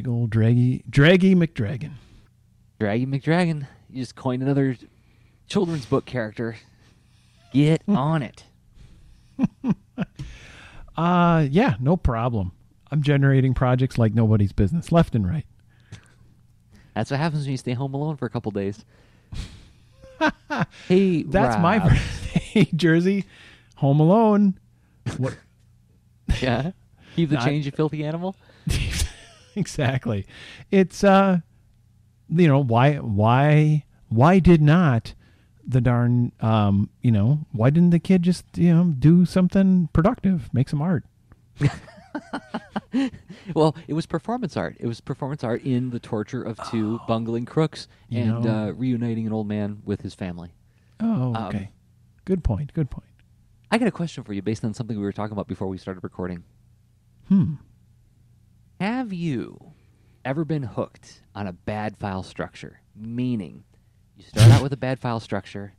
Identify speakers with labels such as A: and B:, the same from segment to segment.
A: Big old draggy, draggy McDragon.
B: Draggy McDragon. You just coined another children's book character. Get on it.
A: Uh, yeah, no problem. I'm generating projects like nobody's business, left and right.
B: That's what happens when you stay home alone for a couple days. hey,
A: That's my
B: Rob.
A: birthday Jerzy. Home Alone. What?
B: yeah. Keep the
A: Not-
B: change, you filthy animal.
A: exactly. It's uh, you know why why why did not the darn um you know why didn't the kid just you know do something productive, make some art?
B: Well, it was performance art. It was performance art in the torture of two bungling crooks and uh, reuniting an old man with his family.
A: Oh,
B: Um,
A: okay. good point. Good point.
B: I got a question for you based on something we were talking about before we started recording.
A: Hmm.
B: Have you ever been hooked on a bad file structure? Meaning, you start out with a bad file structure,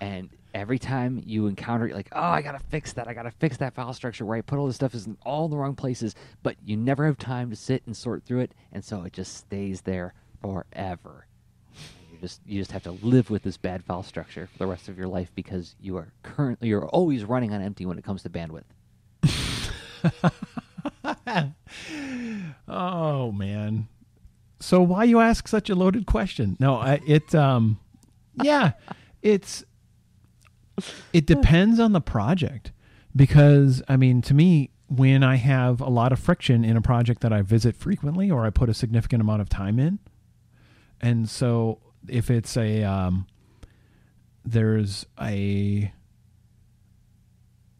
B: and every time you encounter it, like, oh, I gotta fix that. I gotta fix that file structure where I put all this stuff is in all the wrong places, but you never have time to sit and sort through it, and so it just stays there forever. You just you just have to live with this bad file structure for the rest of your life because you are currently you're always running on empty when it comes to bandwidth.
A: Oh man. So why you ask such a loaded question? No, I, it um yeah, it's it depends on the project because I mean to me when I have a lot of friction in a project that I visit frequently or I put a significant amount of time in and so if it's a um there's a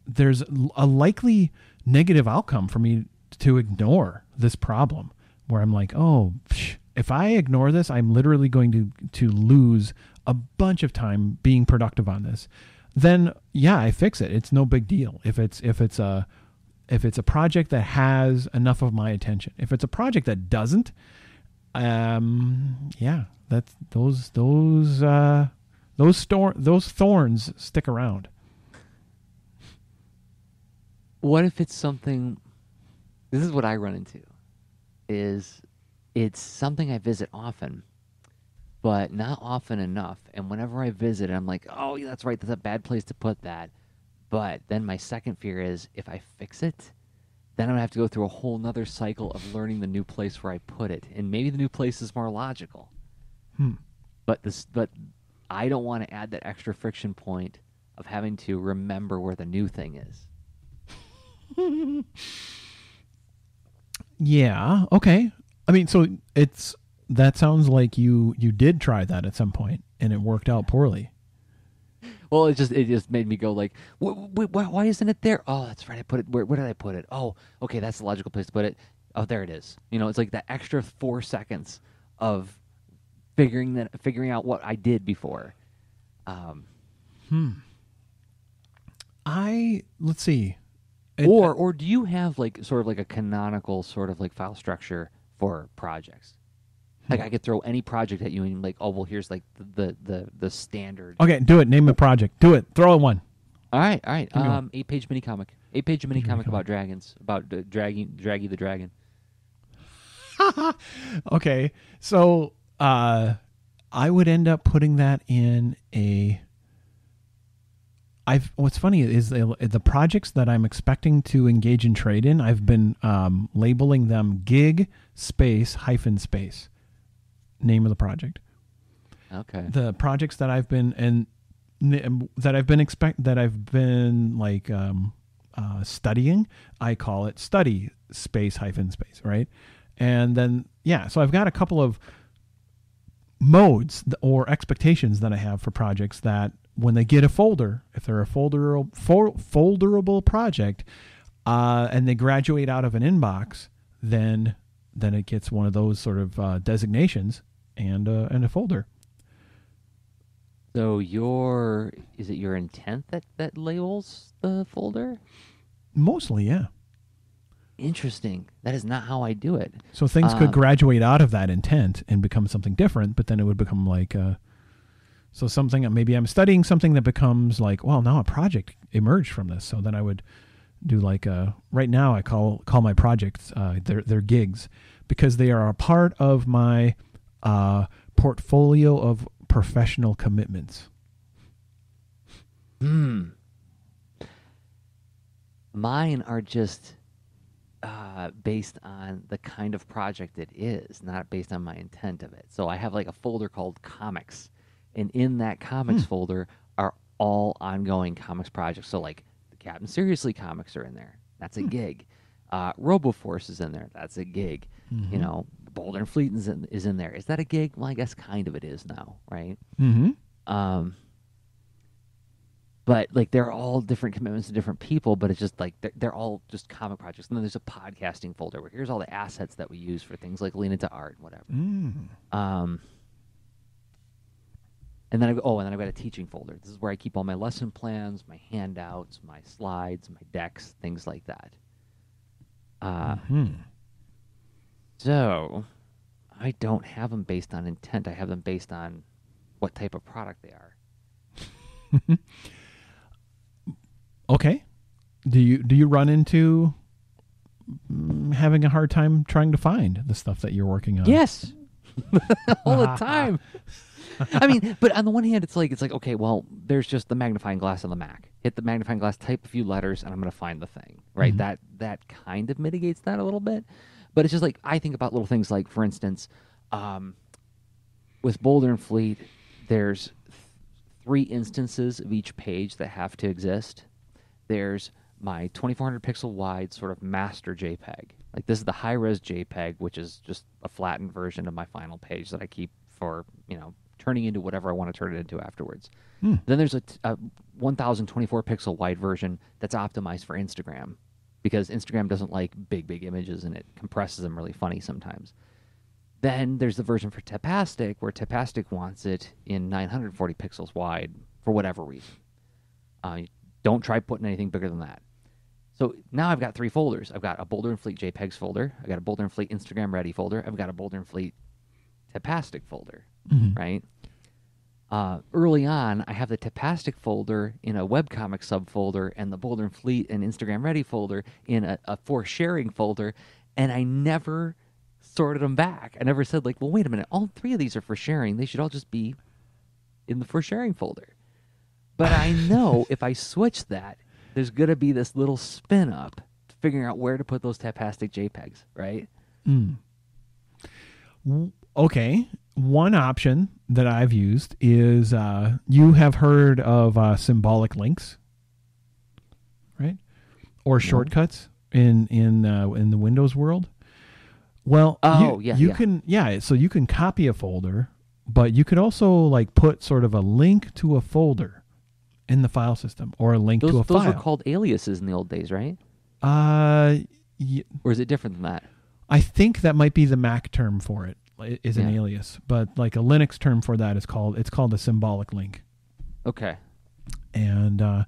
A: there's a likely negative outcome for me to ignore this problem where I'm like, oh, if I ignore this, I'm literally going to to lose a bunch of time being productive on this. Then yeah, I fix it. It's no big deal. If it's if it's a if it's a project that has enough of my attention. If it's a project that doesn't, um, yeah, that's those those uh, those stor- those thorns stick around.
B: what if it's something this is what i run into is it's something i visit often but not often enough. And whenever i visit i'm like oh yeah that's right that's a bad place to put that. But then my second fear is if i fix it then i'm gonna have to go through a whole nother cycle of learning the new place where i put it. And maybe the new place is more logical.
A: Hmm.
B: but this but i don't want to add that extra friction point of having to remember where the new thing is
A: Yeah. Okay. I mean, so it's that sounds like you you did try that at some point and it worked out poorly.
B: Well, it just it just made me go like, wh- wh- wh- why isn't it there? Oh, that's right. I put it. Where, where did I put it? Oh, okay, that's the logical place to put it. Oh, there it is. You know, it's like that extra four seconds of figuring that figuring out what I did before. Um, hmm.
A: I let's see.
B: Or or do you have like sort of like a canonical sort of like file structure for projects? Like I could throw any project at you and like, oh well, here's like the the the, standard.
A: okay, do it. Name a project. Do it. Throw it one.
B: All right, all right.
A: Give me one.
B: Um, eight page mini comic. Eight page mini comic about dragons, about uh, dragging Draggy the dragon.
A: Okay. So, uh I would end up putting that in a I've what's funny is the, the projects that I'm expecting to engage in trade in, I've been um, labeling them gig space hyphen space. Name of the project.
B: Okay.
A: the projects that I've been and that I've been expect that I've been like um, uh, studying, I call it study space hyphen space, right? And then yeah, so I've got a couple of modes or expectations that I have for projects that when they get a folder, if they're a folder fol- folderable project, uh, and they graduate out of an inbox, then then it gets one of those sort of uh, designations and uh, and a folder.
B: So your is it your intent that that labels the folder?
A: Mostly, yeah.
B: Interesting. That is not how I do it.
A: So things
B: Um,
A: could graduate out of that intent and become something different, but then it would become like uh so something maybe I'm studying something that becomes like, well, now a project emerged from this. So then I would do like uh right now I call call my projects uh they're they're gigs. because they are a part of my uh, portfolio of professional commitments.
B: Hmm. Mine are just uh, based on the kind of project it is, not based on my intent of it. So I have like a folder called comics, and in that comics
A: Hmm.
B: folder are all ongoing comics projects. So like the Captain Seriously comics are in there. That's a gig. Uh, RoboForce is in there. That's a gig.
A: Mm-hmm.
B: You know, Boulder and Fleet is in, is in there. Is that a gig? Well, I guess kind of it is now, right?
A: Mm-hmm.
B: Um, but like they're all different commitments to different people, but it's just like they're, they're all just comic projects. And then there's a podcasting folder where here's all the assets that we use for things like lean into art and whatever.
A: Mm.
B: Um, and then I go, oh, and then I've got a teaching folder. This is where I keep all my lesson plans, my handouts, my slides, my decks, things like that. Uh,
A: Mhm.
B: so I don't have them based on intent. I have them based on what type of product they are.
A: Okay. Do you do you run into mm, having a hard time trying to find the stuff that you're working on?
B: Yes. All the time. I mean, but on the one hand, it's like it's like okay, well, there's just the magnifying glass on the Mac. Hit the magnifying glass, type a few letters, and I'm gonna find the thing. Right?
A: Mhm.
B: That that kind of mitigates that a little bit. But it's just like I think about little things like, for instance, um, with Boulder and Fleet, there's th- three instances of each page that have to exist. There's my 2400 pixel wide sort of master JPEG. Like this is the high res JPEG, which is just a flattened version of my final page that I keep for you know turning into whatever I want to turn it into afterwards.
A: Hmm.
B: Then there's a, t- a 1024 pixel wide version that's optimized for Instagram because Instagram doesn't like big big images and it compresses them really funny sometimes. Then there's the version for Tapastic where Tapastic wants it in 940 pixels wide for whatever reason. Uh, don't try putting anything bigger than that. So now I've got three folders. I've got a Boulder and Fleet JPEGs folder. I've got a Boulder and Fleet Instagram Ready folder. I've got a Boulder and Fleet Tapastic folder,
A: Mhm.
B: right? Uh, early on, I have the Tapastic folder in a webcomic subfolder and the Boulder and Fleet and Instagram Ready folder in a, a for sharing folder, and I never sorted them back. I never said like, well, wait a minute, all three of these are for sharing. They should all just be in the for sharing folder. But I know if I switch that, there's gonna be this little spin up figuring out where to put those Tapastic JPEGs, right?
A: Mm. Okay. One option that I've used is uh, you have heard of uh, symbolic links, right? Or shortcuts in in uh, in the Windows world. Well,
B: Oh,
A: you,
B: yeah,
A: you
B: yeah.
A: can yeah. So you can copy a folder, but you could also like put sort of a link to a folder in the file system or a link
B: Those,
A: to a
B: those
A: file.
B: were called aliases in the old days, right?
A: uh, y-
B: Or is it different than that?
A: I think that might be the Mac term for it is an
B: Yeah.
A: alias, but like a Linux term for that is called it's called a symbolic link.
B: Okay.
A: And uh,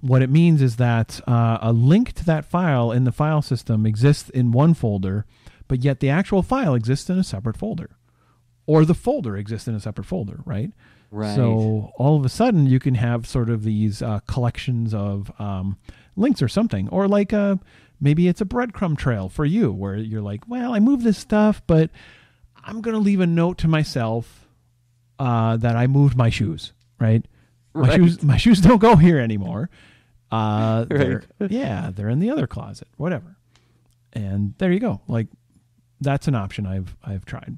A: what it means is that uh, a link to that file in the file system exists in one folder, but yet the actual file exists in a separate folder, or the folder exists in a separate folder, right?
B: Right.
A: So all of a sudden, you can have sort of these uh, collections of um, links or something, or like uh maybe it's a breadcrumb trail for you, where you're like, well, I moved this stuff, but I'm gonna leave a note to myself uh, that I moved my shoes, right? My
B: Right.
A: shoes, my shoes don't go here anymore. Uh, they're,
B: Right.
A: yeah, they're in the other closet, whatever. And there you go. Like that's an option I've I've tried.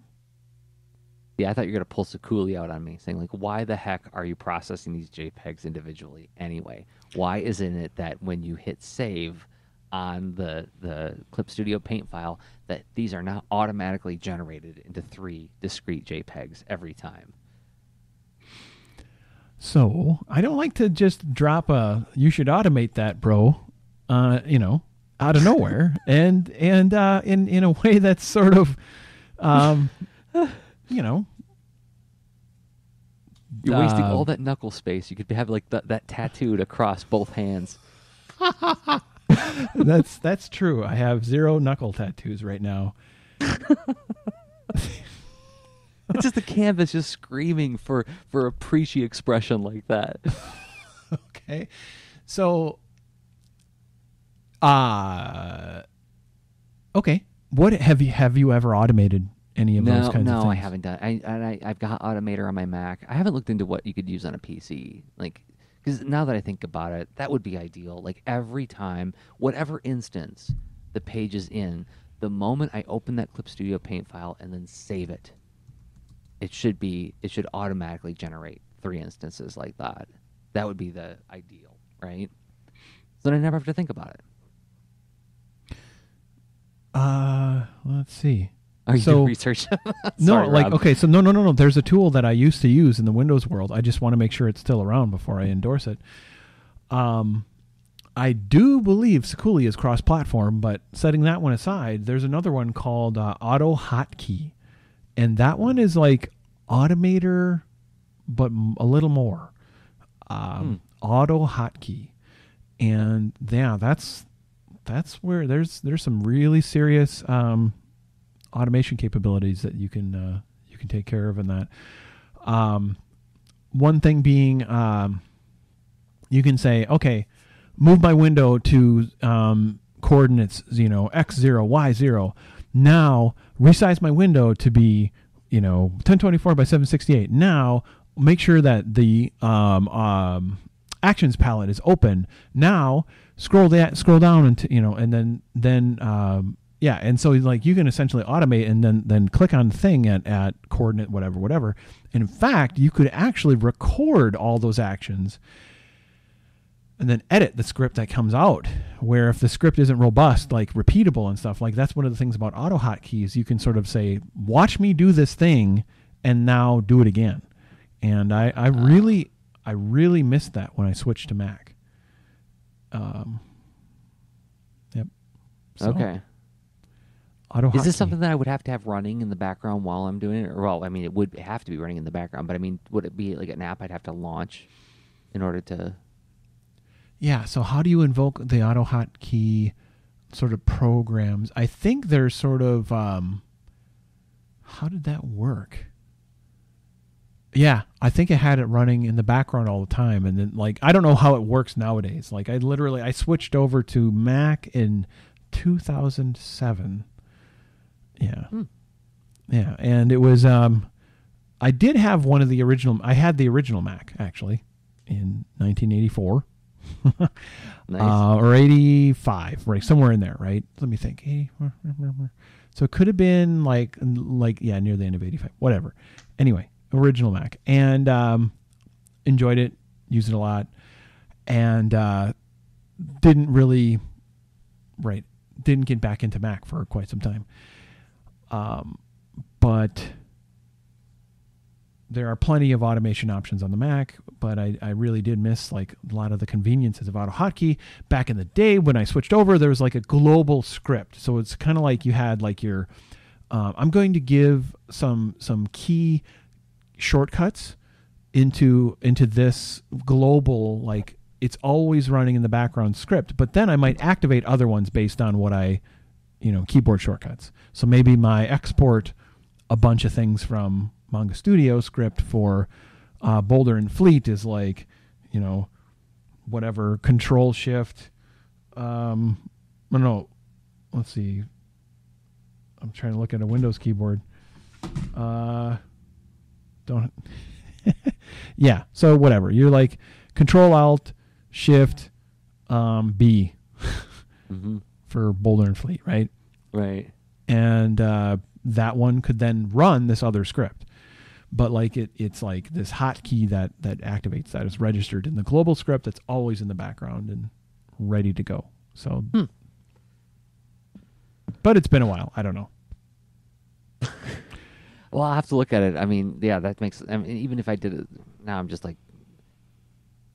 B: Yeah, I thought you were gonna pull Sikuli out on me, saying like, "Why the heck are you processing these JPEGs individually anyway? Why isn't it that when you hit save on the the Clip Studio Paint file, that these are now automatically generated into three discrete JPEGs every time?"
A: So I don't like to just drop a "you should automate that, bro," uh, you know, out of nowhere, and and uh, in in a way that's sort of, um, you know,
B: You're wasting all that knuckle space. You could have like that that tattooed across both hands.
A: that's that's true. I have zero knuckle tattoos right now.
B: It's just the canvas just screaming for for a preachy expression like that.
A: okay, so, uh, okay, what have you have you ever automated any of those
B: no,
A: kinds
B: no,
A: of things?
B: I haven't done. I, I I've got Automator on my Mac. I haven't looked into what you could use on a PC. Like, because now that I think about it, that would be ideal. Like every time, whatever instance the page is in, the moment I open that Clip Studio Paint file and then save it, it should be it should automatically generate three instances like that. That would be the ideal, right? So then I never have to think about it.
A: Uh, let's see.
B: Are you
A: So-
B: doing research?
A: no,
B: Sorry,
A: like
B: Rob.
A: okay, so no, no, no, no. There's a tool that I used to use in the Windows world. I just want to make sure it's still around before I endorse it. Um, I do believe Sikuli is cross-platform, but setting that one aside, there's another one called uh, AutoHotkey, and that one is like Automator, but m- a little more. Um, AutoHotkey, and yeah, that's that's where there's there's some really serious um, automation capabilities that you can uh, you can take care of in that. Um, one thing being, um, you can say, okay, move my window to um, coordinates, you know, x zero, y zero. Now resize my window to be, you know, 1024 by 768. Now make sure that the um, um, actions palette is open. Now scroll that scroll down and you know, and then then um, yeah, and so like you can essentially automate and then then click on thing at, at coordinate whatever whatever. And in fact, you could actually record all those actions and then edit the script that comes out. Where if the script isn't robust, like repeatable and stuff, like that's one of the things about AutoHotkeys. You can sort of say, "Watch me do this thing," and now do it again. And I, I really, I really missed that when I switched to Mac. Um. Yep. So,
B: Okay.
A: Auto
B: Is this something that I would have to have running in the background while I'm doing it? Or well, I mean, it would have to be running in the background, but I mean, would it be like an app I'd have to launch in order to?
A: Yeah. So how do you invoke the AutoHotkey sort of programs? I think there's sort of um, how did that work? Yeah, I think it had it running in the background all the time, and then like I don't know how it works nowadays. Like I literally I switched over to Mac in 2007. Yeah,
B: Hmm.
A: yeah, and it was um, I did have one of the original. I had the original Mac actually in 1984.
B: Nice.
A: Uh, or 85, right? Somewhere in there, right? Let me think. 80, so it could have been like, like yeah, near the end of 85, whatever. Anyway, original Mac. And um, enjoyed it, used it a lot, and uh, didn't really, right, didn't get back into Mac for quite some time. Um, but there are plenty of automation options on the Mac, but I, I really did miss like a lot of the conveniences of AutoHotkey. Back in the day when I switched over, there was like a global script, so it's kind of like you had like your. Uh, I'm going to give some some key shortcuts into into this global like it's always running in the background script, but then I might activate other ones based on what I, you know, keyboard shortcuts. So maybe my export a bunch of things from Manga Studio script for uh, Boulder and Fleet is like, you know, whatever Control Shift. Um, I don't know. Let's see. I'm trying to look at a Windows keyboard. Uh, don't. yeah. So whatever. You're like Control Alt Shift um, B
B: hmm
A: for Boulder and Fleet, right?
B: Right.
A: and uh, that one could then run this other script. But like it, it's like this hotkey that that activates that is registered in the global script that's always in the background and ready to go. So,
B: Hmm.
A: but it's been a while. I don't know.
B: Well, I'll have to look at it. I mean, yeah, that makes. I mean, even if I did it now, I'm just like,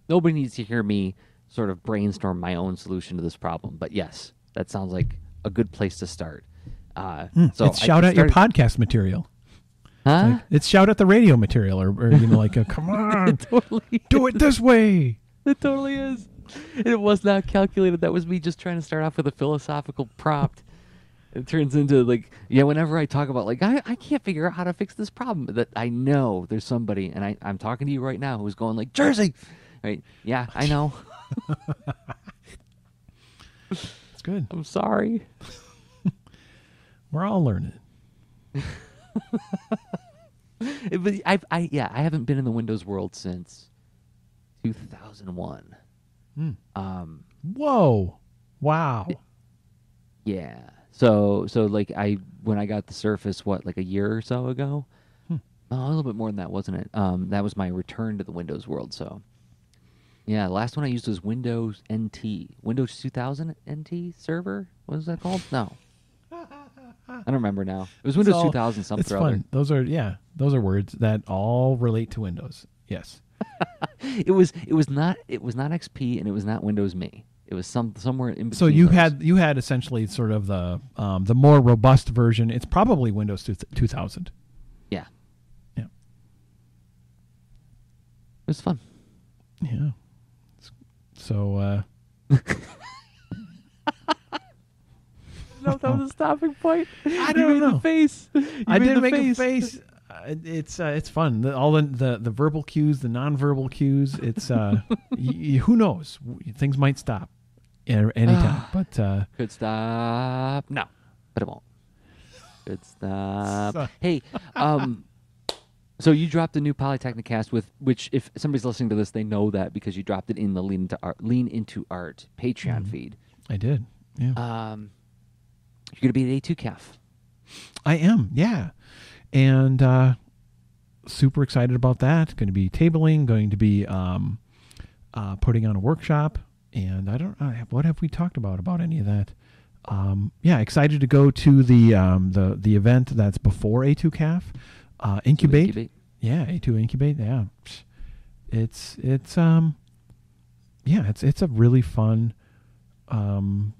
B: nobody needs to hear me sort of brainstorm my own solution to this problem. But yes, that sounds like a good place to start. Uh, so
A: it's
B: I
A: shout out your
B: started-
A: podcast material.
B: Huh?
A: Like, it's shout out the radio material, or, or you know, like a, come on,
B: totally.
A: do it this way.
B: It totally is. It was not calculated. That was me just trying to start off with a philosophical prompt. It turns into like, yeah, whenever I talk about like I, I can't figure out how to fix this problem, that I know there's somebody and I, I'm talking to you right now who's going like, Jerzy. Right. Yeah, I know.
A: Good.
B: I'm sorry.
A: We're all learning.
B: It- but I've, I yeah, I haven't been in the Windows world since 2001.
A: Hmm.
B: Um,
A: Whoa! Wow!
B: yeah. So so like I when I got the Surface, what like a year or so ago,
A: Hmm.
B: oh, a little bit more than that, wasn't it? Um, that was my return to the Windows world. So yeah, the last one I used was Windows NT, Windows 2000 NT server. What was that called? No. I don't remember now. It was Windows
A: all-
B: 2000 something
A: It's
B: or other.
A: fun. Those are yeah. Those are words that all relate to Windows. Yes.
B: It was it was not it was not XP and it was not Windows Me. It was some somewhere in between.
A: So you
B: those.
A: had you had essentially sort of the um, the more robust version. It's probably Windows two, 2000.
B: yeah.
A: Yeah.
B: It was fun.
A: Yeah. So uh,
B: No, that was a stopping point.
A: I don't know.
B: face.
A: I did make a face. Uh, it's uh, it's fun. The, all the, the the verbal cues, the nonverbal cues. It's uh, y- y- who knows? Things might stop at any time. but uh,
B: Could stop. No, but it won't. Could stop. Hey, um, so you dropped a new Polytechnicast with which, if somebody's listening to this, they know that because you dropped it in the Lean into Art, Lean into Art Patreon
A: Mhm.
B: feed.
A: I did. Yeah.
B: Um, you're gonna be at A2CAF.
A: I am, yeah. And uh, super excited about that. Going to be tabling, going to be um, uh, putting on a workshop. And I don't know, what have we talked about about any of that? Um, yeah, excited to go to the um, the the event that's before A2CAF. Uh, Inkubate.
B: Inkubate.
A: Yeah, A2Inkubate. Yeah. It's it's um yeah, it's it's a really fun um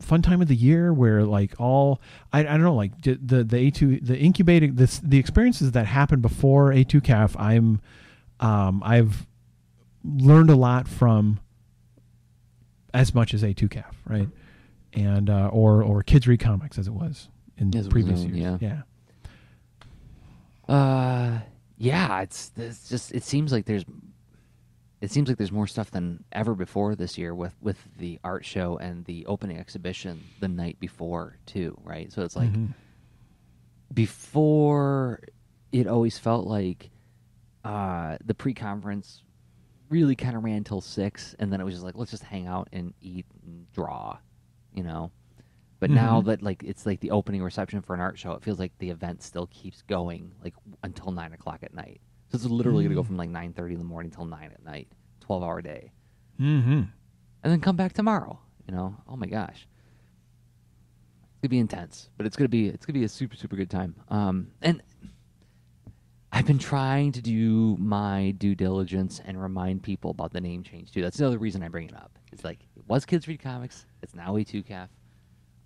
A: fun time of the year where like all I, I don't know like the the A2 the incubating this the experiences that happened before A2CAF I'm um I've learned a lot from as much as A2CAF, right? And uh or or Kids Read Comics as it was in
B: it was
A: previous
B: known,
A: years.
B: yeah.
A: yeah.
B: Uh, yeah, it's it's just it seems like there's it seems like there's more stuff than ever before this year with with the art show and the opening exhibition the night before too, right? So it's like
A: Mhm.
B: before it always felt like uh the pre-conference really kind of ran till 6 and then it was just like let's just hang out and eat and draw, you know. But now
A: Mhm.
B: that like it's like the opening reception for an art show, it feels like the event still keeps going like until nine o'clock at night. So it's literally gonna go
A: Mm.
B: from like nine thirty in the morning till nine at night, twelve hour day,
A: Mhm.
B: and then come back tomorrow. You know, oh my gosh, it's gonna be intense, but it's gonna be it's gonna be a super super good time. Um, and I've been trying to do my due diligence and remind people about the name change too. That's another reason I bring it up. It's like it was Kids Read Comics. It's now A2CAF.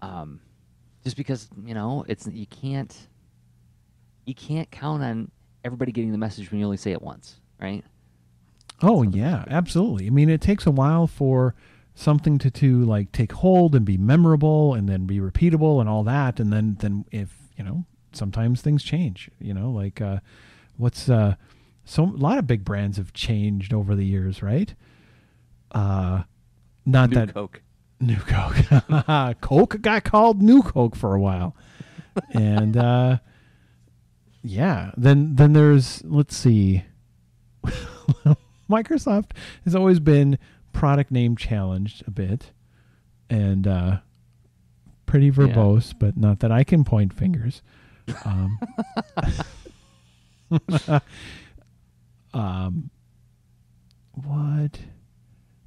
B: Um, just because you know it's you can't you can't count on everybody getting the message when you only say it once, right?
A: Oh yeah, absolutely. I mean, it takes a while for something to to like take hold and be memorable and then be repeatable and all that and then then if, you know, sometimes things change, you know, like uh what's uh so a lot of big brands have changed over the years, right? Uh not
B: New
A: that
B: Coke.
A: New Coke. Coke got called New Coke for a while. and uh yeah, then then there's let's see. Microsoft has always been product name challenged a bit and uh pretty verbose, but not that I can point fingers. Um, um what?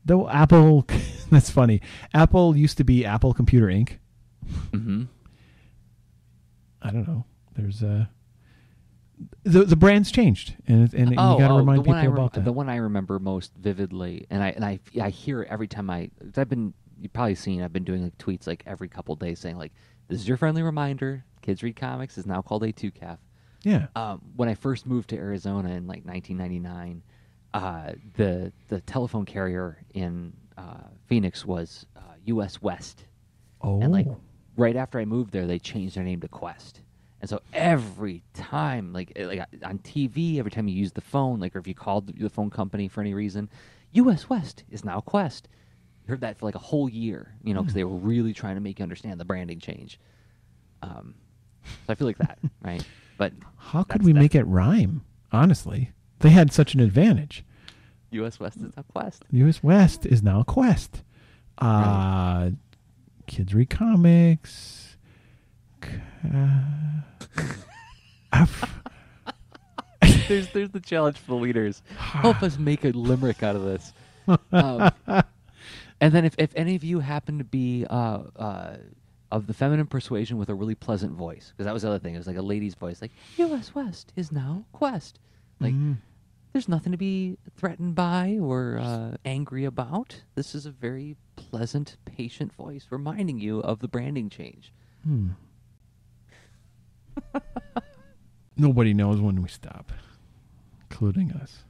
A: Though Apple that's funny. Apple used to be Apple Computer Inc.
B: Mm-hmm.
A: I don't know. There's a the the brand's changed, and and you
B: oh,
A: got to
B: oh,
A: remind people
B: rem-
A: about that.
B: The one I remember most vividly, and I and I I hear it every time I I've been you've probably seen I've been doing like tweets like every couple days saying like this is your friendly reminder. Kids read comics is now called A2CAF.
A: yeah.
B: Um, when I first moved to Arizona in like 1999, uh, the the telephone carrier in uh, Phoenix was uh, U.S. West,
A: Oh.
B: and like right after I moved there, they changed their name to Qwest. And so every time, like eh, like on TV, every time you use the phone, like or if you called the phone company for any reason, U.S. West is now Qwest. You heard that for like a whole year, you know, because they were really trying to make you understand the branding change. Um, so I feel like that, right? But
A: How could we make it rhyme? Honestly, they had such an advantage.
B: U.S. West is a quest.
A: U.S. West is now Qwest. Uh, Kids read comics.
B: There's there's the challenge for the leaders. Help us make a limerick out of this. Um, and then if, if any of you happen to be uh, uh, of the feminine persuasion with a really pleasant voice, because that was the other thing, it was like a lady's voice, like U.S. West is now Qwest. Like
A: Mm.
B: there's nothing to be threatened by or uh, angry about. This is a very pleasant, patient voice reminding you of the branding change.
A: Hmm. Nobody knows when we stop, including us.